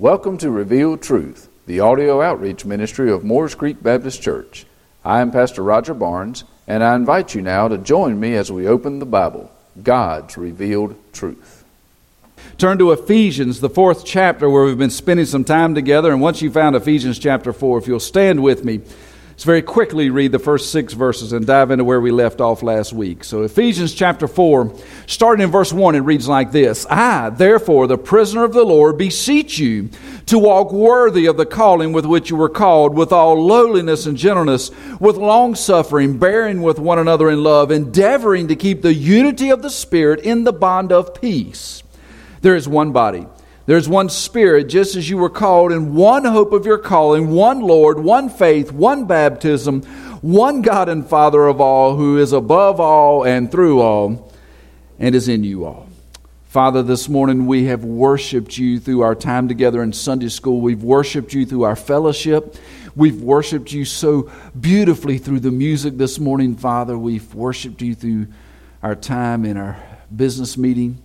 Welcome to Revealed Truth, the audio outreach ministry of Moores Creek Baptist Church. I am Pastor Roger Barnes, and I invite you now to join me as we open the Bible, God's revealed truth. Turn to Ephesians, the fourth chapter, where we've been spending some time together. And once you found Ephesians chapter 4, if you'll stand with me, Let's very quickly read the first six verses and dive into where we left off last week. So, Ephesians chapter 4, starting in verse 1, it reads like this I, therefore, the prisoner of the Lord, beseech you to walk worthy of the calling with which you were called, with all lowliness and gentleness, with long suffering, bearing with one another in love, endeavoring to keep the unity of the Spirit in the bond of peace. There is one body there's one Spirit, just as you were called in one hope of your calling, one Lord, one faith, one baptism, one God and Father of all, who is above all and through all, and is in you all. Father, this morning we have worshiped you through our time together in Sunday school. We've worshiped you through our fellowship. We've worshiped you so beautifully through the music this morning, Father. We've worshiped you through our time in our business meeting.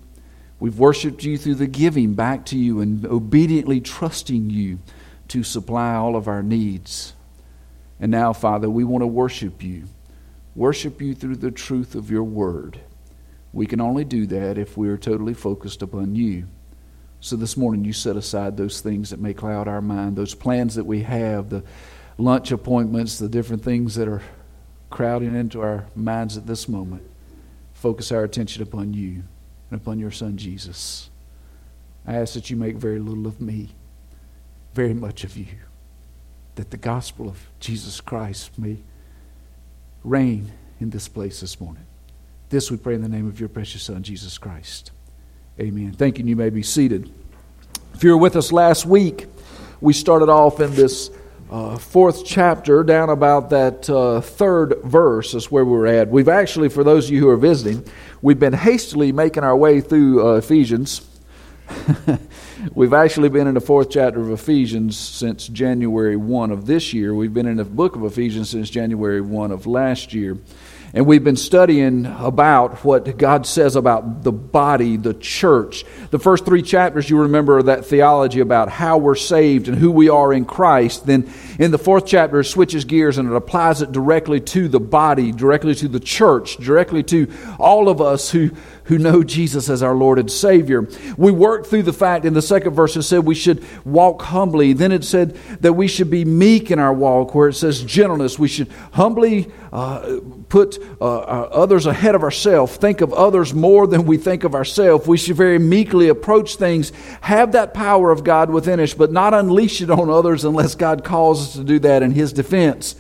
We've worshiped you through the giving back to you and obediently trusting you to supply all of our needs. And now, Father, we want to worship you. Worship you through the truth of your word. We can only do that if we are totally focused upon you. So this morning, you set aside those things that may cloud our mind, those plans that we have, the lunch appointments, the different things that are crowding into our minds at this moment. Focus our attention upon you and upon your Son Jesus. I ask that you make very little of me, very much of you, that the gospel of Jesus Christ may reign in this place this morning. This we pray in the name of your precious Son, Jesus Christ. Amen. Thank you, and you may be seated. If you were with us last week, we started off in this uh, fourth chapter, down about that uh, third verse, is where we're at. We've actually, for those of you who are visiting, we've been hastily making our way through uh, Ephesians. We've actually been in the fourth chapter of Ephesians since January 1 of this year. We've been in the book of Ephesians since January 1 of last year. And we've been studying about what God says about the body, the church. The first three chapters, you remember that theology about how we're saved and who we are in Christ. Then in the fourth chapter, it switches gears and it applies it directly to the body, directly to the church, directly to all of us who who know Jesus as our Lord and Savior. We worked through the fact in the second verse it said we should walk humbly. Then it said that we should be meek in our walk, where it says gentleness. We should humbly uh, put uh, uh others ahead of ourselves, think of others more than we think of ourselves. We should very meekly approach things, have that power of God within us, but not unleash it on others unless God calls us to do that in His defense.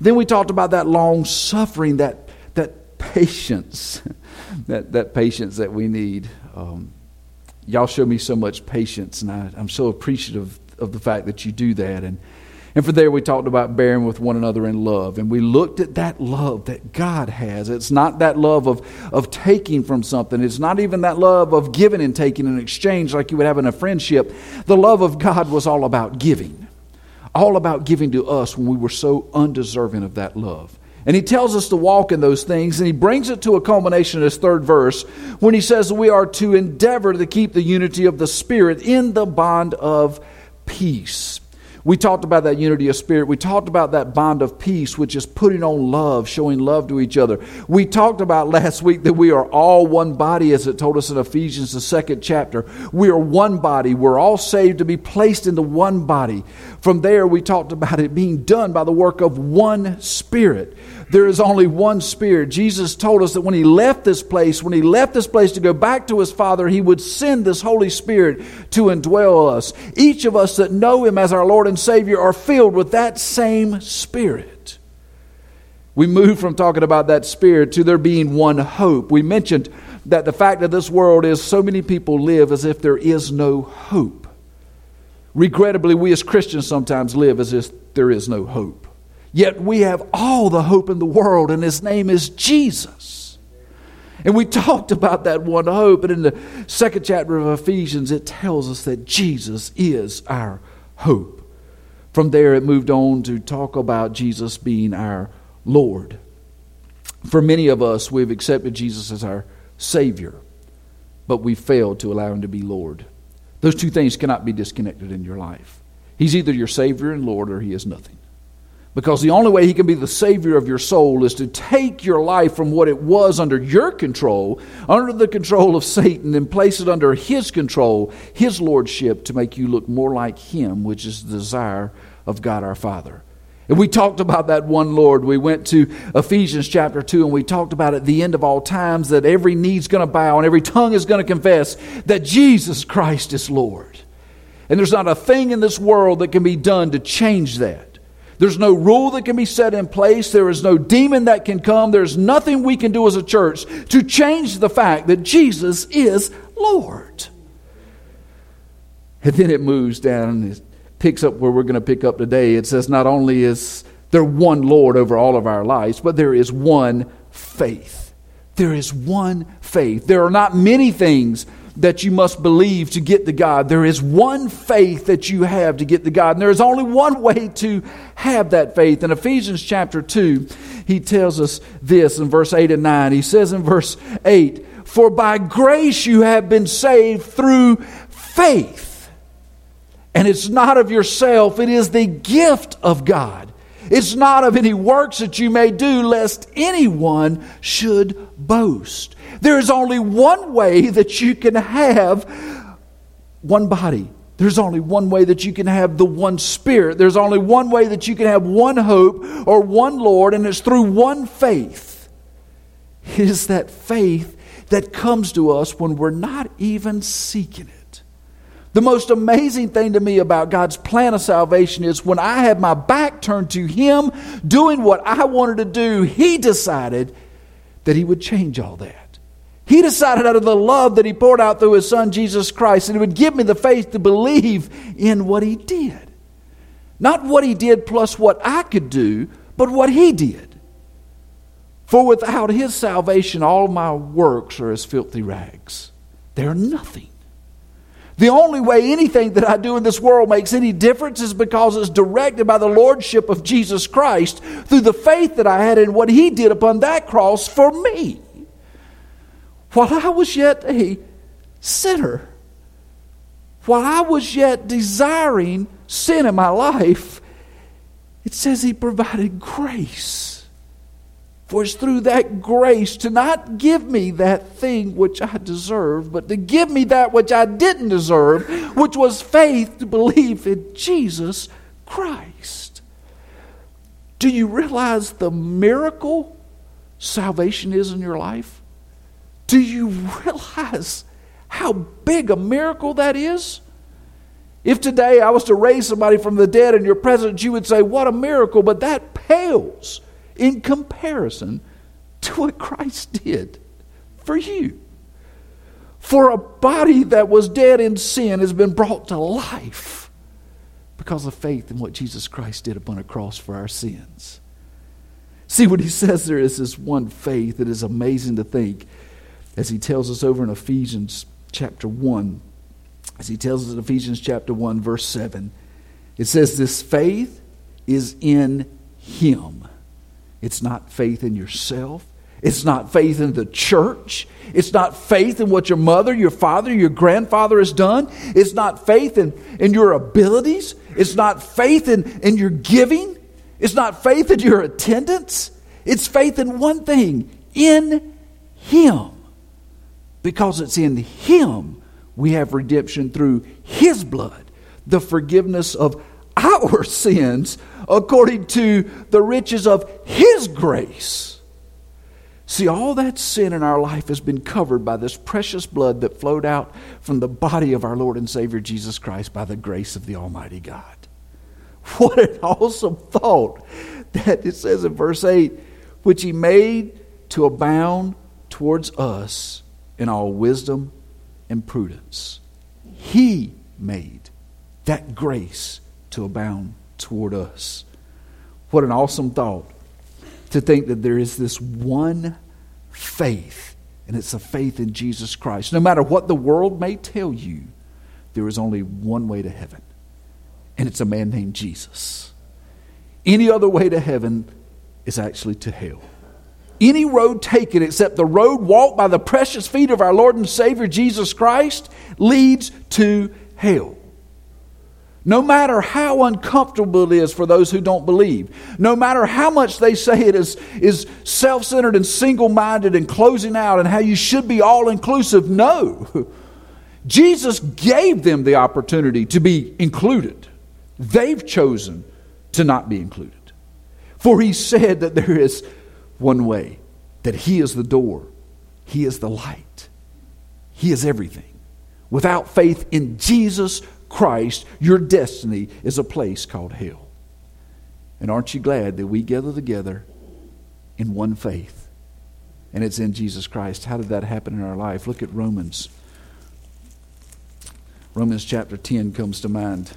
Then we talked about that long suffering, that, that patience. that, that patience that we need. Um, y'all show me so much patience, and I, I'm so appreciative of the fact that you do that. And, and for there, we talked about bearing with one another in love. And we looked at that love that God has. It's not that love of, of taking from something, it's not even that love of giving and taking in exchange like you would have in a friendship. The love of God was all about giving, all about giving to us when we were so undeserving of that love. And he tells us to walk in those things, and he brings it to a culmination in his third verse when he says we are to endeavor to keep the unity of the Spirit in the bond of peace. We talked about that unity of spirit. We talked about that bond of peace, which is putting on love, showing love to each other. We talked about last week that we are all one body, as it told us in Ephesians, the second chapter. We are one body. We're all saved to be placed into one body. From there, we talked about it being done by the work of one spirit there is only one Spirit. Jesus told us that when He left this place, when He left this place to go back to His Father, He would send this Holy Spirit to indwell us. Each of us that know Him as our Lord and Savior are filled with that same Spirit. We move from talking about that Spirit to there being one hope. We mentioned that the fact of this world is so many people live as if there is no hope. Regrettably, we as Christians sometimes live as if there is no hope. Yet we have all the hope in the world, and his name is Jesus. And we talked about that one hope, and in the second chapter of Ephesians, it tells us that Jesus is our hope. From there, it moved on to talk about Jesus being our Lord. For many of us, we've accepted Jesus as our Savior, but we failed to allow Him to be Lord. Those two things cannot be disconnected in your life. He's either your Savior and Lord or He is nothing. Because the only way He can be the Savior of your soul is to take your life from what it was under your control, under the control of Satan, and place it under His control, His Lordship, to make you look more like Him, which is the desire of God our Father. And we talked about that one Lord. We went to Ephesians chapter 2 and we talked about at the end of all times that every knee's going to bow and every tongue is going to confess that Jesus Christ is Lord. And there's not a thing in this world that can be done to change that. There's no rule that can be set in place. There is no demon that can come. There's nothing we can do as a church to change the fact that Jesus is Lord. And then it moves down and it picks up where we're going to pick up today. It says not only is there one Lord over all of our lives, but there is one faith. There is one faith. There are not many things that you must believe to get to God. There is one faith that you have to get to God. And there is only one way to have that faith. In Ephesians chapter 2, he tells us this in verse 8 and 9. He says in verse 8, For by grace you have been saved through faith and it's not of yourself, it is the gift of God. It's not of any works that you may do, lest anyone should boast. There is only one way that you can have one body. There's only one way that you can have the one Spirit. There's only one way that you can have one hope or one Lord, and it's through one faith. It is that faith that comes to us when we're not even seeking it. The most amazing thing to me about God's plan of salvation is when I had my back turned to Him, doing what I wanted to do, He decided that He would change all that. He decided out of the love that He poured out through His Son, Jesus Christ, that He would give me the faith to believe in what He did. Not what He did plus what I could do, but what He did. For without His salvation, all my works are as filthy rags. They're nothing. The only way anything that I do in this world makes any difference is because it's directed by the Lordship of Jesus Christ through the faith that I had in what He did upon that cross for me. While I was yet a sinner, while I was yet desiring sin in my life, it says He provided grace. For it's through that grace to not give me that thing which I deserved, but to give me that which I didn't deserve, which was faith to believe in Jesus Christ. Do you realize the miracle salvation is in your life? Do you realize how big a miracle that is? If today I was to raise somebody from the dead in your presence, you would say, What a miracle! But that pales in comparison to what Christ did for you. For a body that was dead in sin has been brought to life because of faith in what Jesus Christ did upon a cross for our sins. See what he says there is this one faith that is amazing to think as he tells us over in Ephesians chapter 1. As he tells us in Ephesians chapter 1, verse 7, it says, This faith is in him it's not faith in yourself. It's not faith in the church. It's not faith in what your mother, your father, your grandfather has done. It's not faith in, in your abilities. It's not faith in, in your giving. It's not faith in your attendance. It's faith in one thing in Him. Because it's in Him we have redemption through His blood, the forgiveness of our sins according to the riches of His grace. See, all that sin in our life has been covered by this precious blood that flowed out from the body of our Lord and Savior Jesus Christ by the grace of the Almighty God. What an awesome thought that it says in verse 8, which He made to abound towards us in all wisdom and prudence. He made that grace to abound toward us. What an awesome thought to think that there is this one faith, and it's a faith in Jesus Christ. No matter what the world may tell you, there is only one way to heaven, and it's a man named Jesus. Any other way to heaven is actually to hell. Any road taken except the road walked by the precious feet of our Lord and Savior Jesus Christ leads to hell. No matter how uncomfortable it is for those who don't believe, no matter how much they say it is, is self centered and single minded and closing out and how you should be all inclusive, no. Jesus gave them the opportunity to be included. They've chosen to not be included. For he said that there is one way, that he is the door, he is the light, he is everything. Without faith in Jesus Christ, your destiny is a place called hell. And aren't you glad that we gather together in one faith? And it's in Jesus Christ. How did that happen in our life? Look at Romans. Romans chapter 10 comes to mind.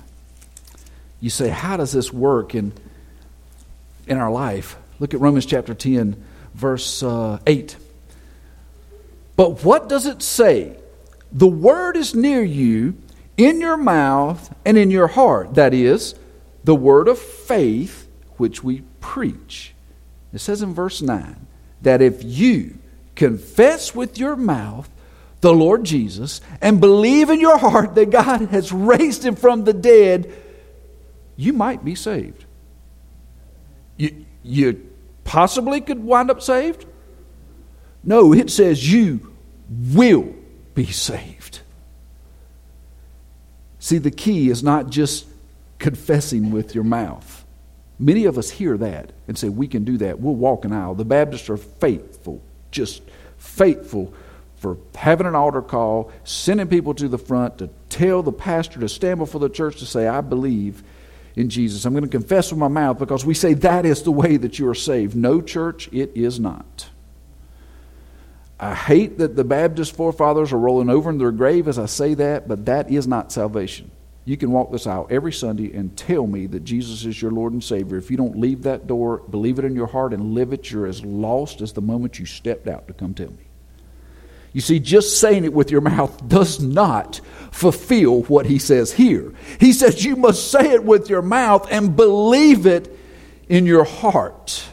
You say, How does this work in, in our life? Look at Romans chapter 10, verse uh, 8. But what does it say? The word is near you in your mouth and in your heart. That is, the word of faith which we preach. It says in verse 9 that if you confess with your mouth the Lord Jesus and believe in your heart that God has raised him from the dead, you might be saved. You, you possibly could wind up saved? No, it says you will be saved. See, the key is not just confessing with your mouth. Many of us hear that and say, We can do that. We'll walk an aisle. The Baptists are faithful, just faithful for having an altar call, sending people to the front to tell the pastor to stand before the church to say, I believe in Jesus. I'm going to confess with my mouth because we say that is the way that you are saved. No, church, it is not. I hate that the Baptist forefathers are rolling over in their grave as I say that, but that is not salvation. You can walk this aisle every Sunday and tell me that Jesus is your Lord and Savior. If you don't leave that door, believe it in your heart, and live it, you're as lost as the moment you stepped out to come tell me. You see, just saying it with your mouth does not fulfill what he says here. He says you must say it with your mouth and believe it in your heart.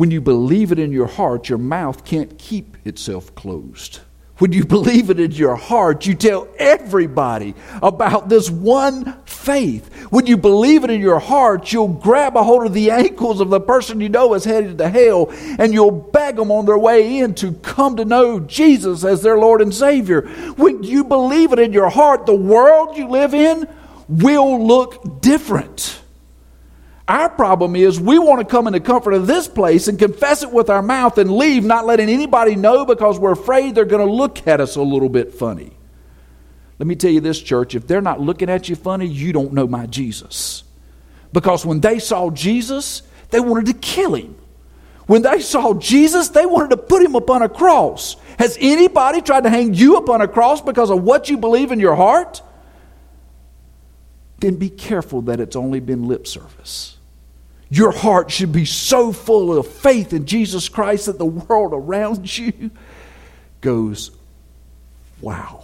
When you believe it in your heart, your mouth can't keep itself closed. When you believe it in your heart, you tell everybody about this one faith. When you believe it in your heart, you'll grab a hold of the ankles of the person you know is headed to hell and you'll beg them on their way in to come to know Jesus as their Lord and Savior. When you believe it in your heart, the world you live in will look different. Our problem is we want to come in the comfort of this place and confess it with our mouth and leave, not letting anybody know because we're afraid they're going to look at us a little bit funny. Let me tell you this, church if they're not looking at you funny, you don't know my Jesus. Because when they saw Jesus, they wanted to kill him. When they saw Jesus, they wanted to put him upon a cross. Has anybody tried to hang you upon a cross because of what you believe in your heart? Then be careful that it's only been lip service. Your heart should be so full of faith in Jesus Christ that the world around you goes, wow.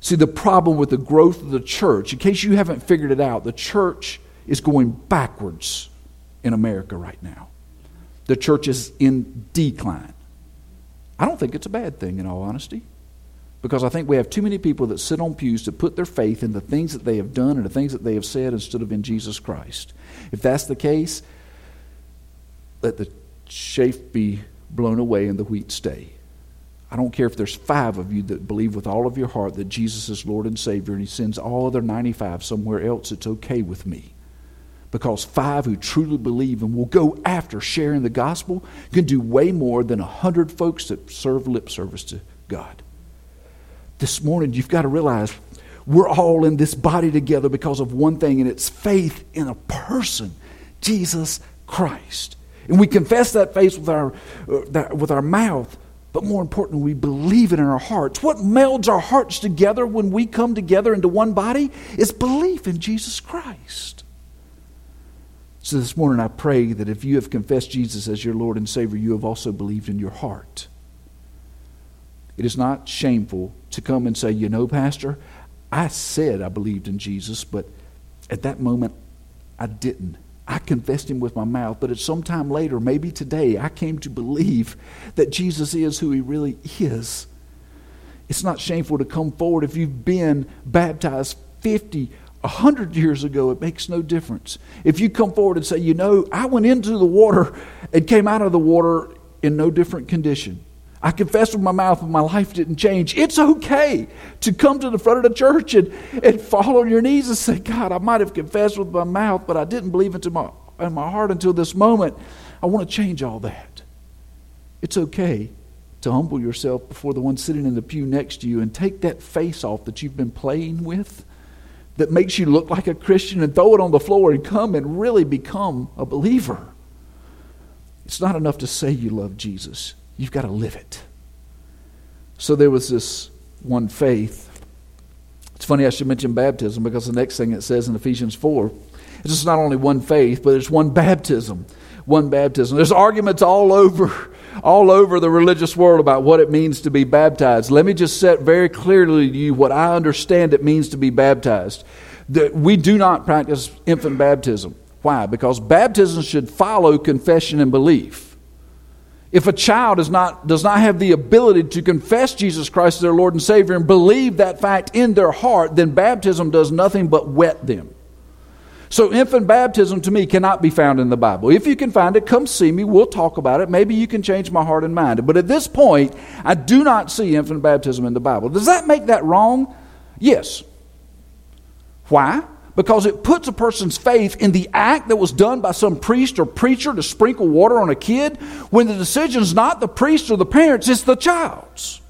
See, the problem with the growth of the church, in case you haven't figured it out, the church is going backwards in America right now. The church is in decline. I don't think it's a bad thing, in all honesty. Because I think we have too many people that sit on pews to put their faith in the things that they have done and the things that they have said instead of in Jesus Christ. If that's the case, let the chaff be blown away and the wheat stay. I don't care if there's five of you that believe with all of your heart that Jesus is Lord and Savior and He sends all other 95 somewhere else, it's okay with me. Because five who truly believe and will go after sharing the gospel can do way more than a hundred folks that serve lip service to God this morning, you've got to realize we're all in this body together because of one thing, and it's faith in a person, Jesus Christ. And we confess that faith with our, uh, with our mouth, but more importantly, we believe it in our hearts. What melds our hearts together when we come together into one body is belief in Jesus Christ. So this morning, I pray that if you have confessed Jesus as your Lord and Savior, you have also believed in your heart. It is not shameful to come and say, you know, Pastor, I said I believed in Jesus, but at that moment I didn't. I confessed him with my mouth, but at some time later, maybe today, I came to believe that Jesus is who he really is. It's not shameful to come forward if you've been baptized 50, 100 years ago. It makes no difference. If you come forward and say, you know, I went into the water and came out of the water in no different condition. I confessed with my mouth, but my life didn't change. It's okay to come to the front of the church and, and fall on your knees and say, God, I might have confessed with my mouth, but I didn't believe into my, in my heart until this moment. I want to change all that. It's okay to humble yourself before the one sitting in the pew next to you and take that face off that you've been playing with that makes you look like a Christian and throw it on the floor and come and really become a believer. It's not enough to say you love Jesus. You've got to live it. So there was this one faith. It's funny I should mention baptism because the next thing it says in Ephesians 4 is it's not only one faith, but it's one baptism. One baptism. There's arguments all over all over the religious world about what it means to be baptized. Let me just set very clearly to you what I understand it means to be baptized. That we do not practice infant baptism. Why? Because baptism should follow confession and belief. If a child is not, does not have the ability to confess Jesus Christ as their Lord and Savior and believe that fact in their heart, then baptism does nothing but wet them. So, infant baptism to me cannot be found in the Bible. If you can find it, come see me. We'll talk about it. Maybe you can change my heart and mind. But at this point, I do not see infant baptism in the Bible. Does that make that wrong? Yes. Why? Because it puts a person's faith in the act that was done by some priest or preacher to sprinkle water on a kid when the decision is not the priest or the parents, it's the child's.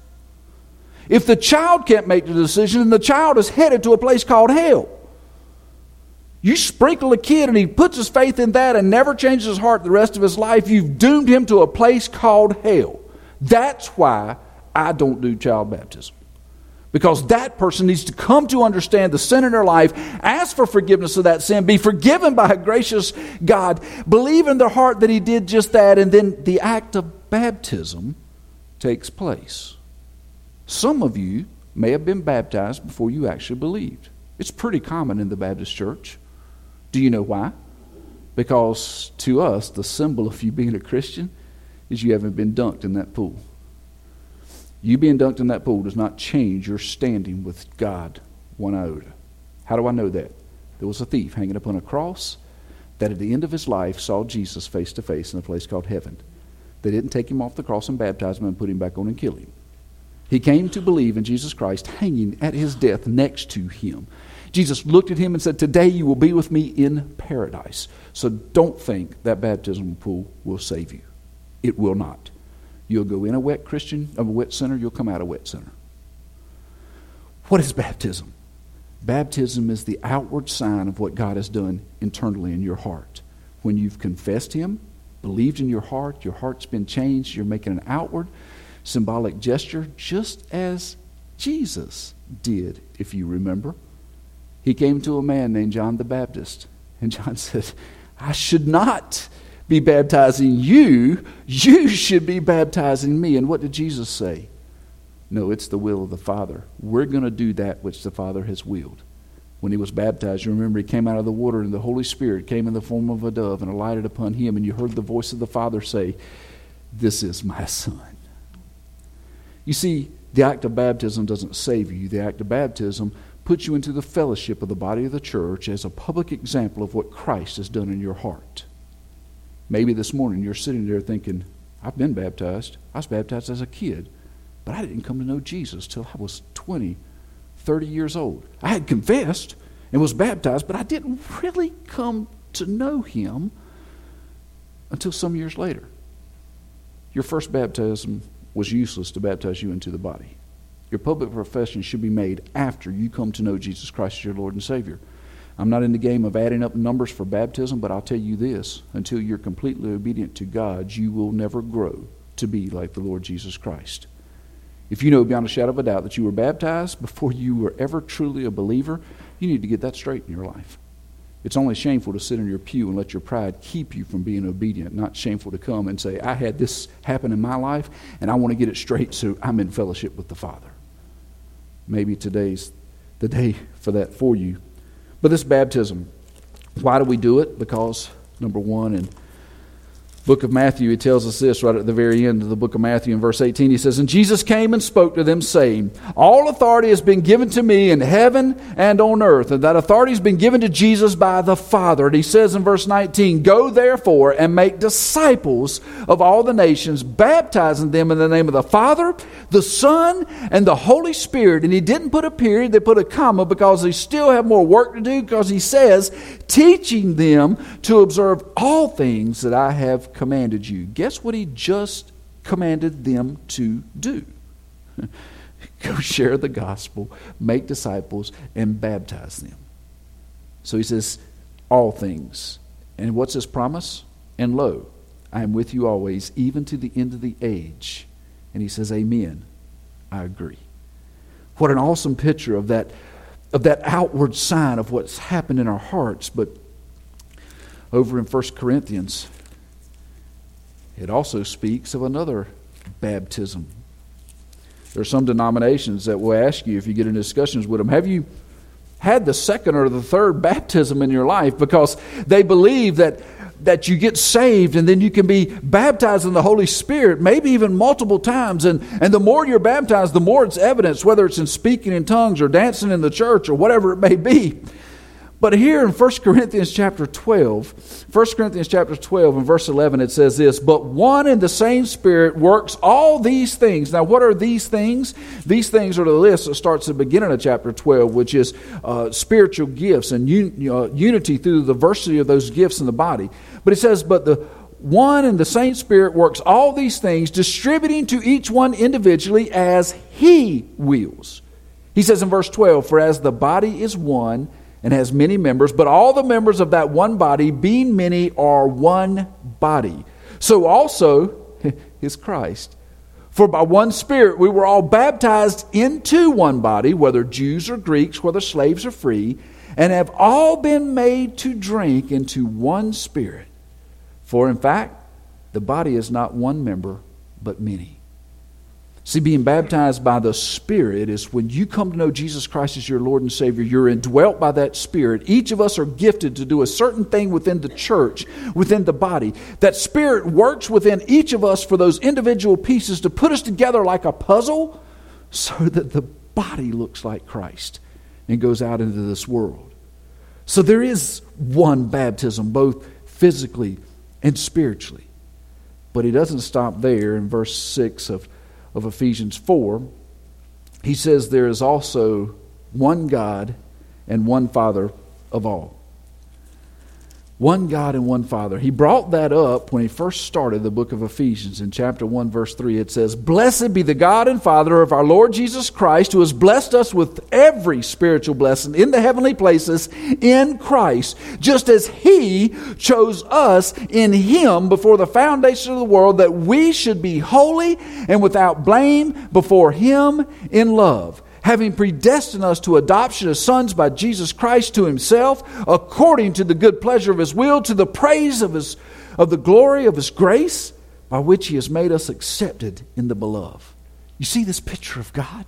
If the child can't make the decision, then the child is headed to a place called hell. You sprinkle a kid and he puts his faith in that and never changes his heart the rest of his life, you've doomed him to a place called hell. That's why I don't do child baptism. Because that person needs to come to understand the sin in their life, ask for forgiveness of that sin, be forgiven by a gracious God, believe in their heart that He did just that, and then the act of baptism takes place. Some of you may have been baptized before you actually believed. It's pretty common in the Baptist church. Do you know why? Because to us, the symbol of you being a Christian is you haven't been dunked in that pool. You being dunked in that pool does not change your standing with God one iota. How do I know that? There was a thief hanging upon a cross that at the end of his life saw Jesus face to face in a place called heaven. They didn't take him off the cross and baptize him and put him back on and kill him. He came to believe in Jesus Christ hanging at his death next to him. Jesus looked at him and said, Today you will be with me in paradise. So don't think that baptism pool will save you. It will not. You'll go in a wet Christian, of a wet sinner, you'll come out a wet sinner. What is baptism? Baptism is the outward sign of what God has done internally in your heart. When you've confessed Him, believed in your heart, your heart's been changed, you're making an outward symbolic gesture, just as Jesus did, if you remember. He came to a man named John the Baptist, and John said, I should not be baptizing you, you should be baptizing me. And what did Jesus say? No, it's the will of the Father. We're going to do that which the Father has willed. When he was baptized, you remember he came out of the water and the Holy Spirit came in the form of a dove and alighted upon him, and you heard the voice of the Father say, This is my Son. You see, the act of baptism doesn't save you. The act of baptism puts you into the fellowship of the body of the church as a public example of what Christ has done in your heart. Maybe this morning you're sitting there thinking, I've been baptized. I was baptized as a kid, but I didn't come to know Jesus till I was 20, 30 years old. I had confessed and was baptized, but I didn't really come to know him until some years later. Your first baptism was useless to baptize you into the body. Your public profession should be made after you come to know Jesus Christ as your Lord and Savior. I'm not in the game of adding up numbers for baptism, but I'll tell you this until you're completely obedient to God, you will never grow to be like the Lord Jesus Christ. If you know beyond a shadow of a doubt that you were baptized before you were ever truly a believer, you need to get that straight in your life. It's only shameful to sit in your pew and let your pride keep you from being obedient, not shameful to come and say, I had this happen in my life and I want to get it straight so I'm in fellowship with the Father. Maybe today's the day for that for you. But this baptism, why do we do it? Because, number one, in book of Matthew, he tells us this right at the very end of the book of Matthew in verse 18. He says, And Jesus came and spoke to them, saying, All authority has been given to me in heaven and on earth. And that authority has been given to Jesus by the Father. And he says in verse 19, Go therefore and make disciples of all the nations, baptizing them in the name of the Father, the Son, and the Holy Spirit. And he didn't put a period, they put a comma because they still have more work to do because he says, teaching them to observe all things that I have commanded you. Guess what he just commanded them to do? Go share the gospel, make disciples, and baptize them. So he says, all things. And what's his promise? And lo, I am with you always, even to the end of the age. And he says, Amen. I agree. What an awesome picture of that, of that outward sign of what's happened in our hearts. But over in 1 Corinthians, it also speaks of another baptism. There are some denominations that will ask you, if you get in discussions with them, have you had the second or the third baptism in your life? Because they believe that that you get saved and then you can be baptized in the Holy Spirit, maybe even multiple times. And, and the more you're baptized, the more it's evidence, whether it's in speaking in tongues or dancing in the church or whatever it may be. But here in 1 Corinthians chapter 12, 1 Corinthians chapter 12 and verse 11, it says this, But one and the same Spirit works all these things. Now, what are these things? These things are the list that starts at the beginning of chapter 12, which is uh, spiritual gifts and un- uh, unity through the diversity of those gifts in the body. But it says, But the one and the same Spirit works all these things, distributing to each one individually as He wills. He says in verse 12, For as the body is one, and has many members, but all the members of that one body, being many, are one body. So also is Christ. For by one Spirit we were all baptized into one body, whether Jews or Greeks, whether slaves or free, and have all been made to drink into one Spirit. For in fact, the body is not one member, but many. See, being baptized by the Spirit is when you come to know Jesus Christ as your Lord and Savior, you're indwelt by that Spirit. Each of us are gifted to do a certain thing within the church, within the body. That Spirit works within each of us for those individual pieces to put us together like a puzzle so that the body looks like Christ and goes out into this world. So there is one baptism, both physically and spiritually. But he doesn't stop there in verse 6 of of Ephesians 4, he says there is also one God and one Father of all. One God and one Father. He brought that up when he first started the book of Ephesians. In chapter 1, verse 3, it says, Blessed be the God and Father of our Lord Jesus Christ, who has blessed us with every spiritual blessing in the heavenly places in Christ, just as he chose us in him before the foundation of the world, that we should be holy and without blame before him in love having predestined us to adoption as sons by Jesus Christ to himself, according to the good pleasure of his will, to the praise of, his, of the glory of his grace, by which he has made us accepted in the beloved. You see this picture of God?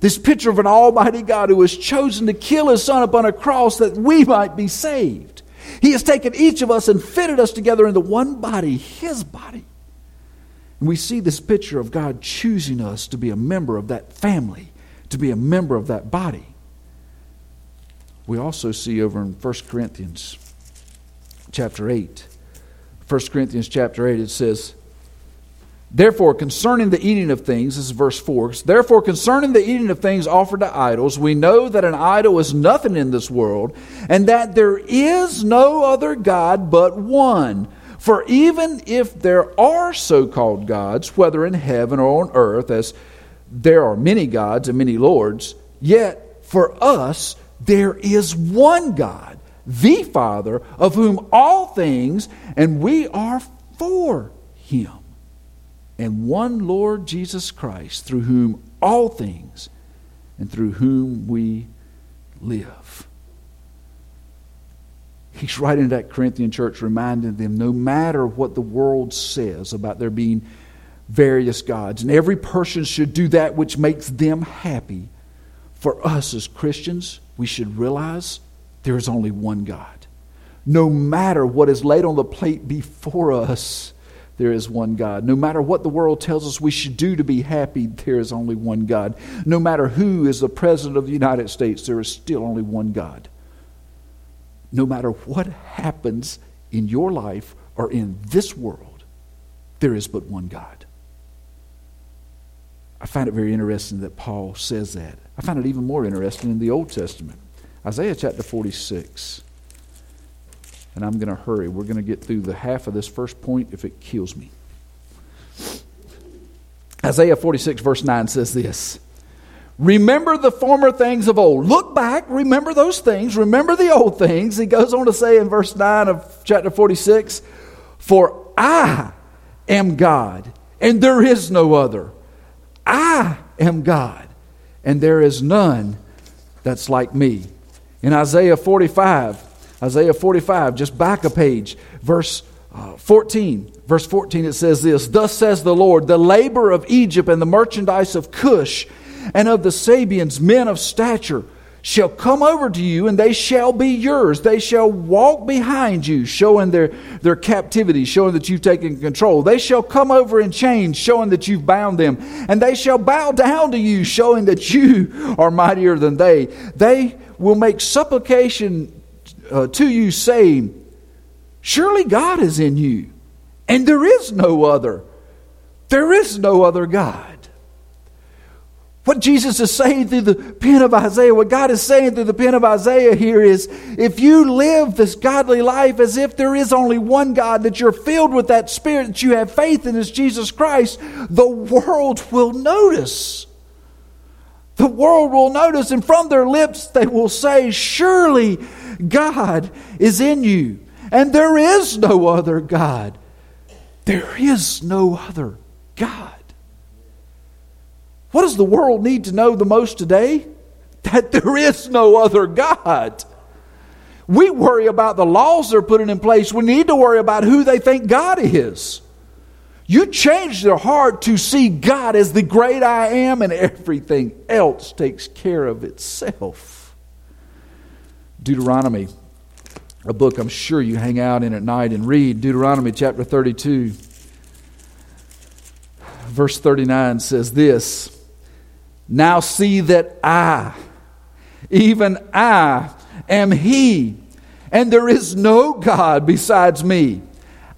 This picture of an almighty God who has chosen to kill his son upon a cross that we might be saved. He has taken each of us and fitted us together into one body, his body. And we see this picture of God choosing us to be a member of that family to be a member of that body. We also see over in 1 Corinthians chapter 8. 1 Corinthians chapter 8, it says, Therefore, concerning the eating of things, this is verse 4, therefore, concerning the eating of things offered to idols, we know that an idol is nothing in this world, and that there is no other God but one. For even if there are so called gods, whether in heaven or on earth, as there are many gods and many lords, yet for us there is one God, the Father, of whom all things, and we are for him, and one Lord Jesus Christ, through whom all things and through whom we live. He's writing to that Corinthian church, reminding them no matter what the world says about there being various gods. And every person should do that which makes them happy. For us as Christians, we should realize there is only one God. No matter what is laid on the plate before us, there is one God. No matter what the world tells us we should do to be happy, there is only one God. No matter who is the President of the United States, there is still only one God. No matter what happens in your life or in this world, there is but one God. I find it very interesting that Paul says that. I find it even more interesting in the Old Testament. Isaiah chapter 46. And I'm going to hurry. We're going to get through the half of this first point if it kills me. Isaiah 46, verse 9 says this Remember the former things of old. Look back, remember those things, remember the old things. He goes on to say in verse 9 of chapter 46 For I am God, and there is no other. I am God, and there is none that's like me. In Isaiah 45, Isaiah 45, just back a page, verse uh, 14. Verse 14, it says this Thus says the Lord, the labor of Egypt and the merchandise of Cush and of the Sabeans, men of stature, shall come over to you, and they shall be yours. They shall walk behind you, showing their, their captivity, showing that you've taken control. They shall come over in chains, showing that you've bound them. And they shall bow down to you, showing that you are mightier than they. They will make supplication uh, to you, saying, Surely God is in you, and there is no other. There is no other God. What Jesus is saying through the pen of Isaiah, what God is saying through the pen of Isaiah here is if you live this godly life as if there is only one God, that you're filled with that Spirit, that you have faith in this Jesus Christ, the world will notice. The world will notice, and from their lips they will say, Surely God is in you, and there is no other God. There is no other God. What does the world need to know the most today? That there is no other God. We worry about the laws they're putting in place. We need to worry about who they think God is. You change their heart to see God as the great I am, and everything else takes care of itself. Deuteronomy, a book I'm sure you hang out in at night and read. Deuteronomy chapter 32, verse 39 says this Now see that I, even I, am He, and there is no God besides me.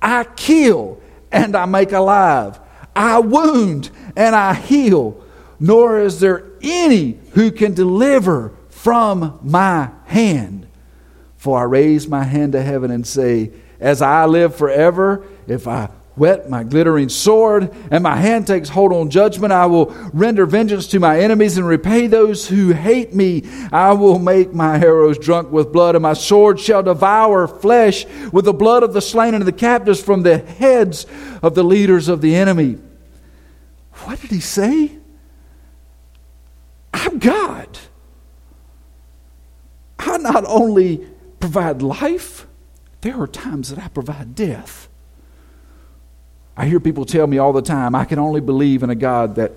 I kill and I make alive. I wound and I heal. Nor is there any who can deliver from my hand. For I raise my hand to heaven and say, As I live forever, if I whet my glittering sword, and my hand takes hold on judgment. I will render vengeance to my enemies and repay those who hate me. I will make my arrows drunk with blood, and my sword shall devour flesh with the blood of the slain and the captives from the heads of the leaders of the enemy. What did he say? I'm God. I not only provide life, there are times that I provide death. I hear people tell me all the time, I can only believe in a God that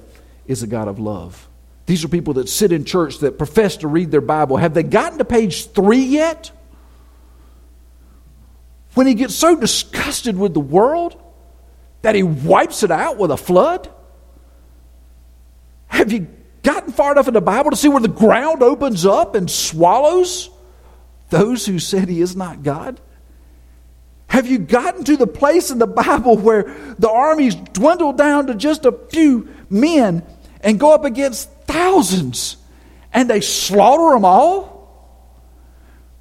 is a God of love. These are people that sit in church that profess to read their Bible. Have they gotten to page three yet? When he gets so disgusted with the world that he wipes it out with a flood? Have you gotten far enough in the Bible to see where the ground opens up and swallows those who said he is not God? Have you gotten to the place in the Bible where the armies dwindle down to just a few men and go up against thousands and they slaughter them all?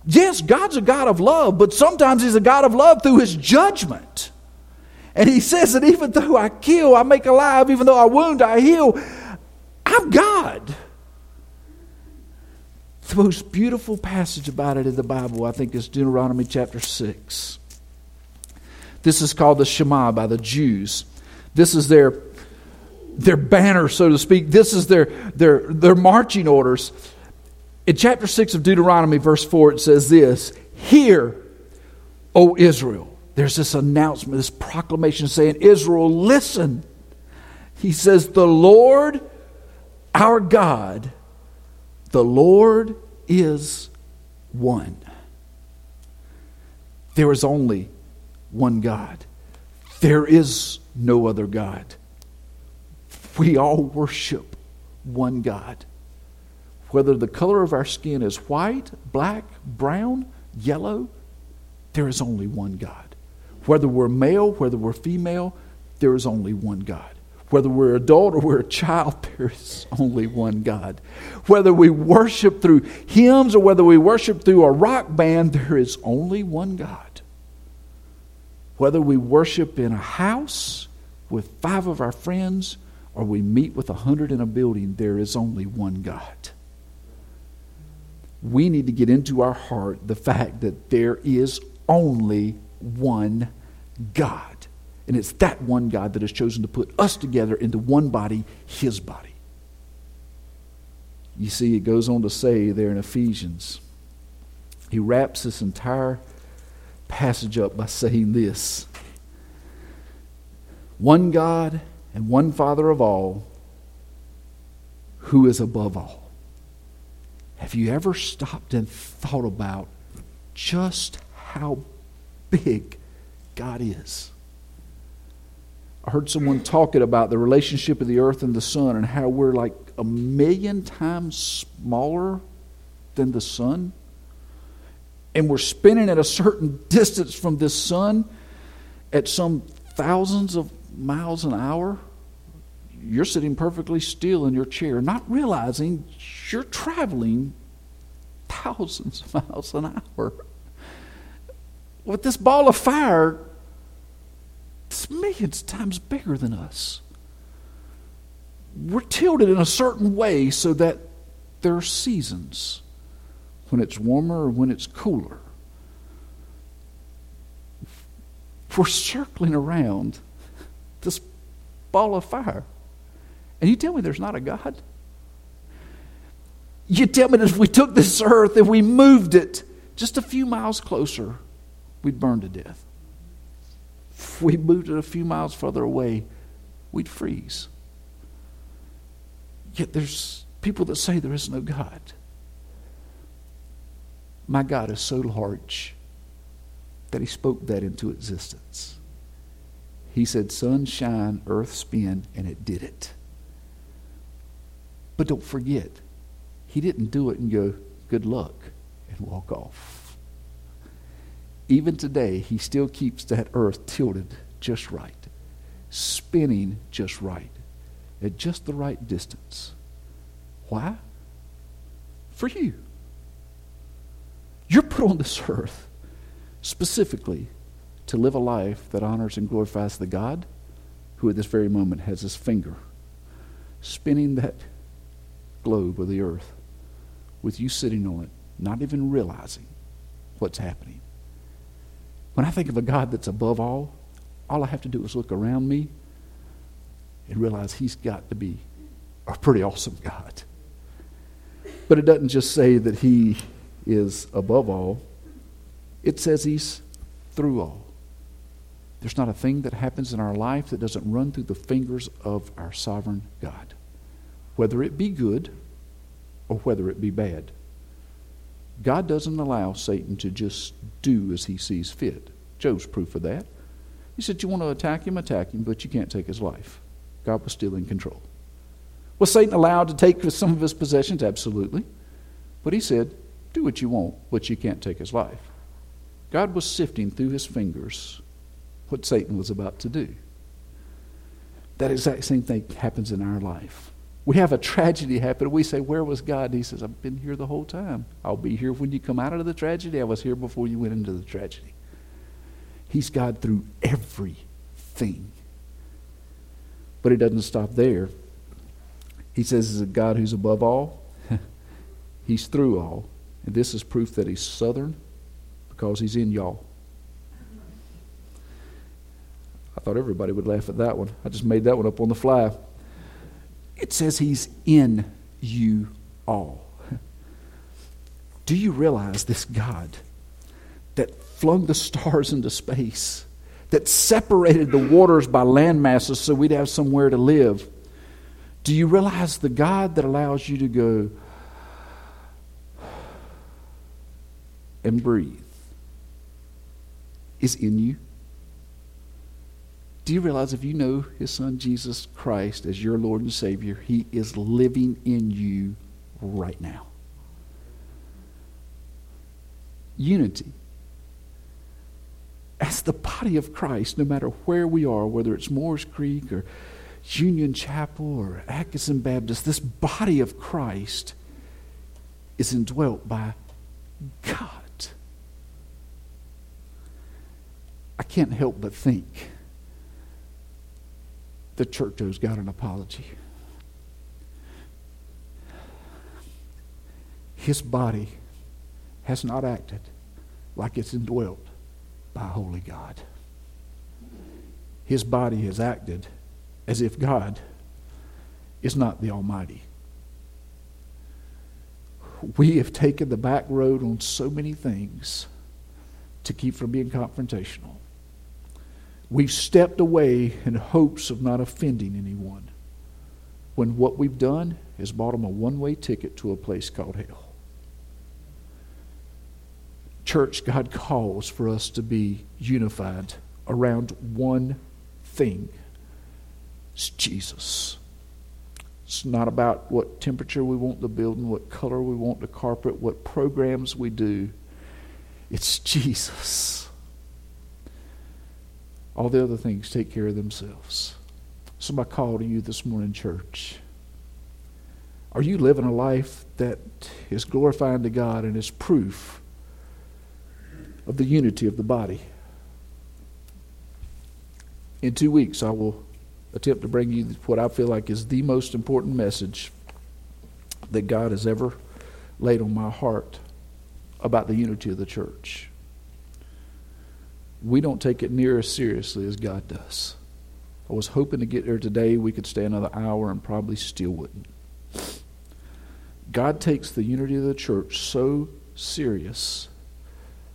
Yes, God's a God of love, but sometimes He's a God of love through His judgment. And He says that even though I kill, I make alive, even though I wound, I heal. I'm God. The most beautiful passage about it in the Bible, I think, is Deuteronomy chapter 6. This is called the Shema by the Jews. This is their, their banner, so to speak. This is their, their, their marching orders. In chapter 6 of Deuteronomy, verse 4, it says this Hear, O Israel. There's this announcement, this proclamation saying, Israel, listen. He says, The Lord our God, the Lord is one. There is only one God. There is no other God. We all worship one God. Whether the color of our skin is white, black, brown, yellow, there is only one God. Whether we're male, whether we're female, there is only one God. Whether we're adult or we're a child, there is only one God. Whether we worship through hymns or whether we worship through a rock band, there is only one God. Whether we worship in a house with five of our friends or we meet with a hundred in a building, there is only one God. We need to get into our heart the fact that there is only one God. And it's that one God that has chosen to put us together into one body, his body. You see, it goes on to say there in Ephesians, he wraps this entire passage up by saying this One God and one Father of all, who is above all. Have you ever stopped and thought about just how big God is? I heard someone talking about the relationship of the earth and the sun and how we're like a million times smaller than the sun. And we're spinning at a certain distance from this sun at some thousands of miles an hour. You're sitting perfectly still in your chair, not realizing you're traveling thousands of miles an hour. With this ball of fire, it's millions of times bigger than us. We're tilted in a certain way so that there are seasons when it's warmer or when it's cooler. We're circling around this ball of fire. And you tell me there's not a God? You tell me that if we took this earth and we moved it just a few miles closer, we'd burn to death. If we moved it a few miles further away, we'd freeze. Yet there's people that say there is no God. My God is so large that he spoke that into existence. He said, Sun shine, earth spin, and it did it. But don't forget, he didn't do it and go, good luck, and walk off even today, he still keeps that earth tilted just right, spinning just right, at just the right distance. Why? For you. You're put on this earth specifically to live a life that honors and glorifies the God who at this very moment has his finger spinning that globe of the earth with you sitting on it, not even realizing what's happening. When I think of a God that's above all, all I have to do is look around me and realize He's got to be a pretty awesome God. But it doesn't just say that He is above all, it says He's through all. There's not a thing that happens in our life that doesn't run through the fingers of our sovereign God, whether it be good or whether it be bad. God doesn't allow Satan to just do as he sees fit. Job's proof of that. He said, You want to attack him, attack him, but you can't take his life. God was still in control. Was Satan allowed to take some of his possessions? Absolutely. But he said, Do what you want, but you can't take his life. God was sifting through his fingers what Satan was about to do. That exact same thing happens in our life. We have a tragedy happen. We say, Where was God? And he says, I've been here the whole time. I'll be here when you come out of the tragedy. I was here before you went into the tragedy. He's God through everything. But it doesn't stop there. He says he's a God who's above all. he's through all. And this is proof that he's southern because he's in y'all. I thought everybody would laugh at that one. I just made that one up on the fly. It says he's in you all. Do you realize this God that flung the stars into space, that separated the waters by land masses so we'd have somewhere to live? Do you realize the God that allows you to go and breathe? is in you? Do you realize if you know His Son Jesus Christ as your Lord and Savior, He is living in you right now? Unity. As the body of Christ, no matter where we are, whether it's Moores Creek or Union Chapel or Atkinson Baptist, this body of Christ is indwelt by God. I can't help but think the church owes God an apology. His body has not acted like it's indwelt by holy God. His body has acted as if God is not the Almighty. We have taken the back road on so many things to keep from being confrontational. We've stepped away in hopes of not offending anyone when what we've done is bought them a one way ticket to a place called hell. Church, God calls for us to be unified around one thing it's Jesus. It's not about what temperature we want the building, what color we want the carpet, what programs we do. It's Jesus. All the other things take care of themselves. So, my call to you this morning, church are you living a life that is glorifying to God and is proof of the unity of the body? In two weeks, I will attempt to bring you what I feel like is the most important message that God has ever laid on my heart about the unity of the church we don't take it near as seriously as God does. I was hoping to get there today. We could stay another hour and probably still wouldn't. God takes the unity of the church so serious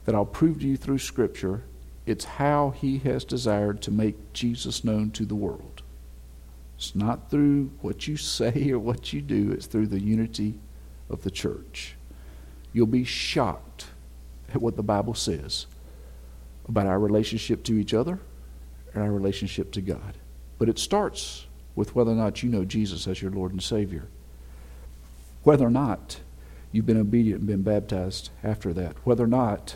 that I'll prove to you through Scripture it's how He has desired to make Jesus known to the world. It's not through what you say or what you do, it's through the unity of the church. You'll be shocked at what the Bible says about our relationship to each other and our relationship to God. But it starts with whether or not you know Jesus as your Lord and Savior. Whether or not you've been obedient and been baptized after that. Whether or not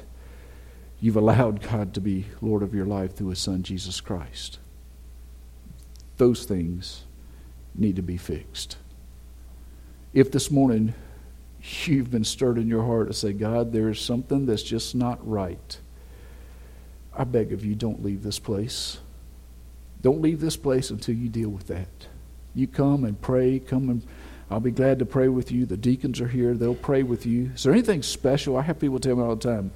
you've allowed God to be Lord of your life through His Son, Jesus Christ. Those things need to be fixed. If this morning you've been stirred in your heart to say, God, there's something that's just not right I beg of you, don't leave this place. Don't leave this place until you deal with that. You come and pray. Come and I'll be glad to pray with you. The deacons are here. They'll pray with you. Is there anything special? I have people tell me all the time,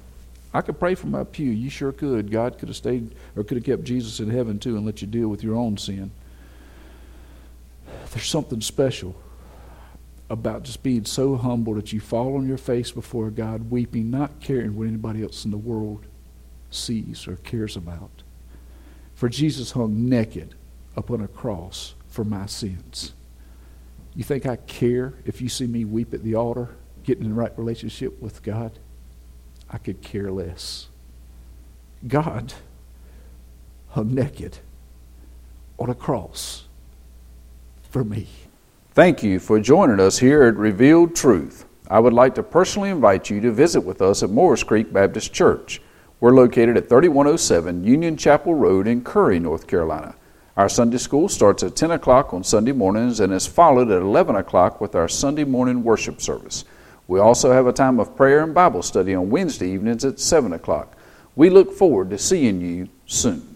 I could pray from my pew. You sure could. God could have stayed or could have kept Jesus in heaven too and let you deal with your own sin. There's something special about just being so humble that you fall on your face before God, weeping, not caring what anybody else in the world sees or cares about. For Jesus hung naked upon a cross for my sins. You think I care if you see me weep at the altar, getting in the right relationship with God? I could care less. God hung naked on a cross for me. Thank you for joining us here at Revealed Truth. I would like to personally invite you to visit with us at Moores Creek Baptist Church. We're located at 3107 Union Chapel Road in Currie, North Carolina. Our Sunday school starts at 10 o'clock on Sunday mornings and is followed at 11 o'clock with our Sunday morning worship service. We also have a time of prayer and Bible study on Wednesday evenings at 7 o'clock. We look forward to seeing you soon.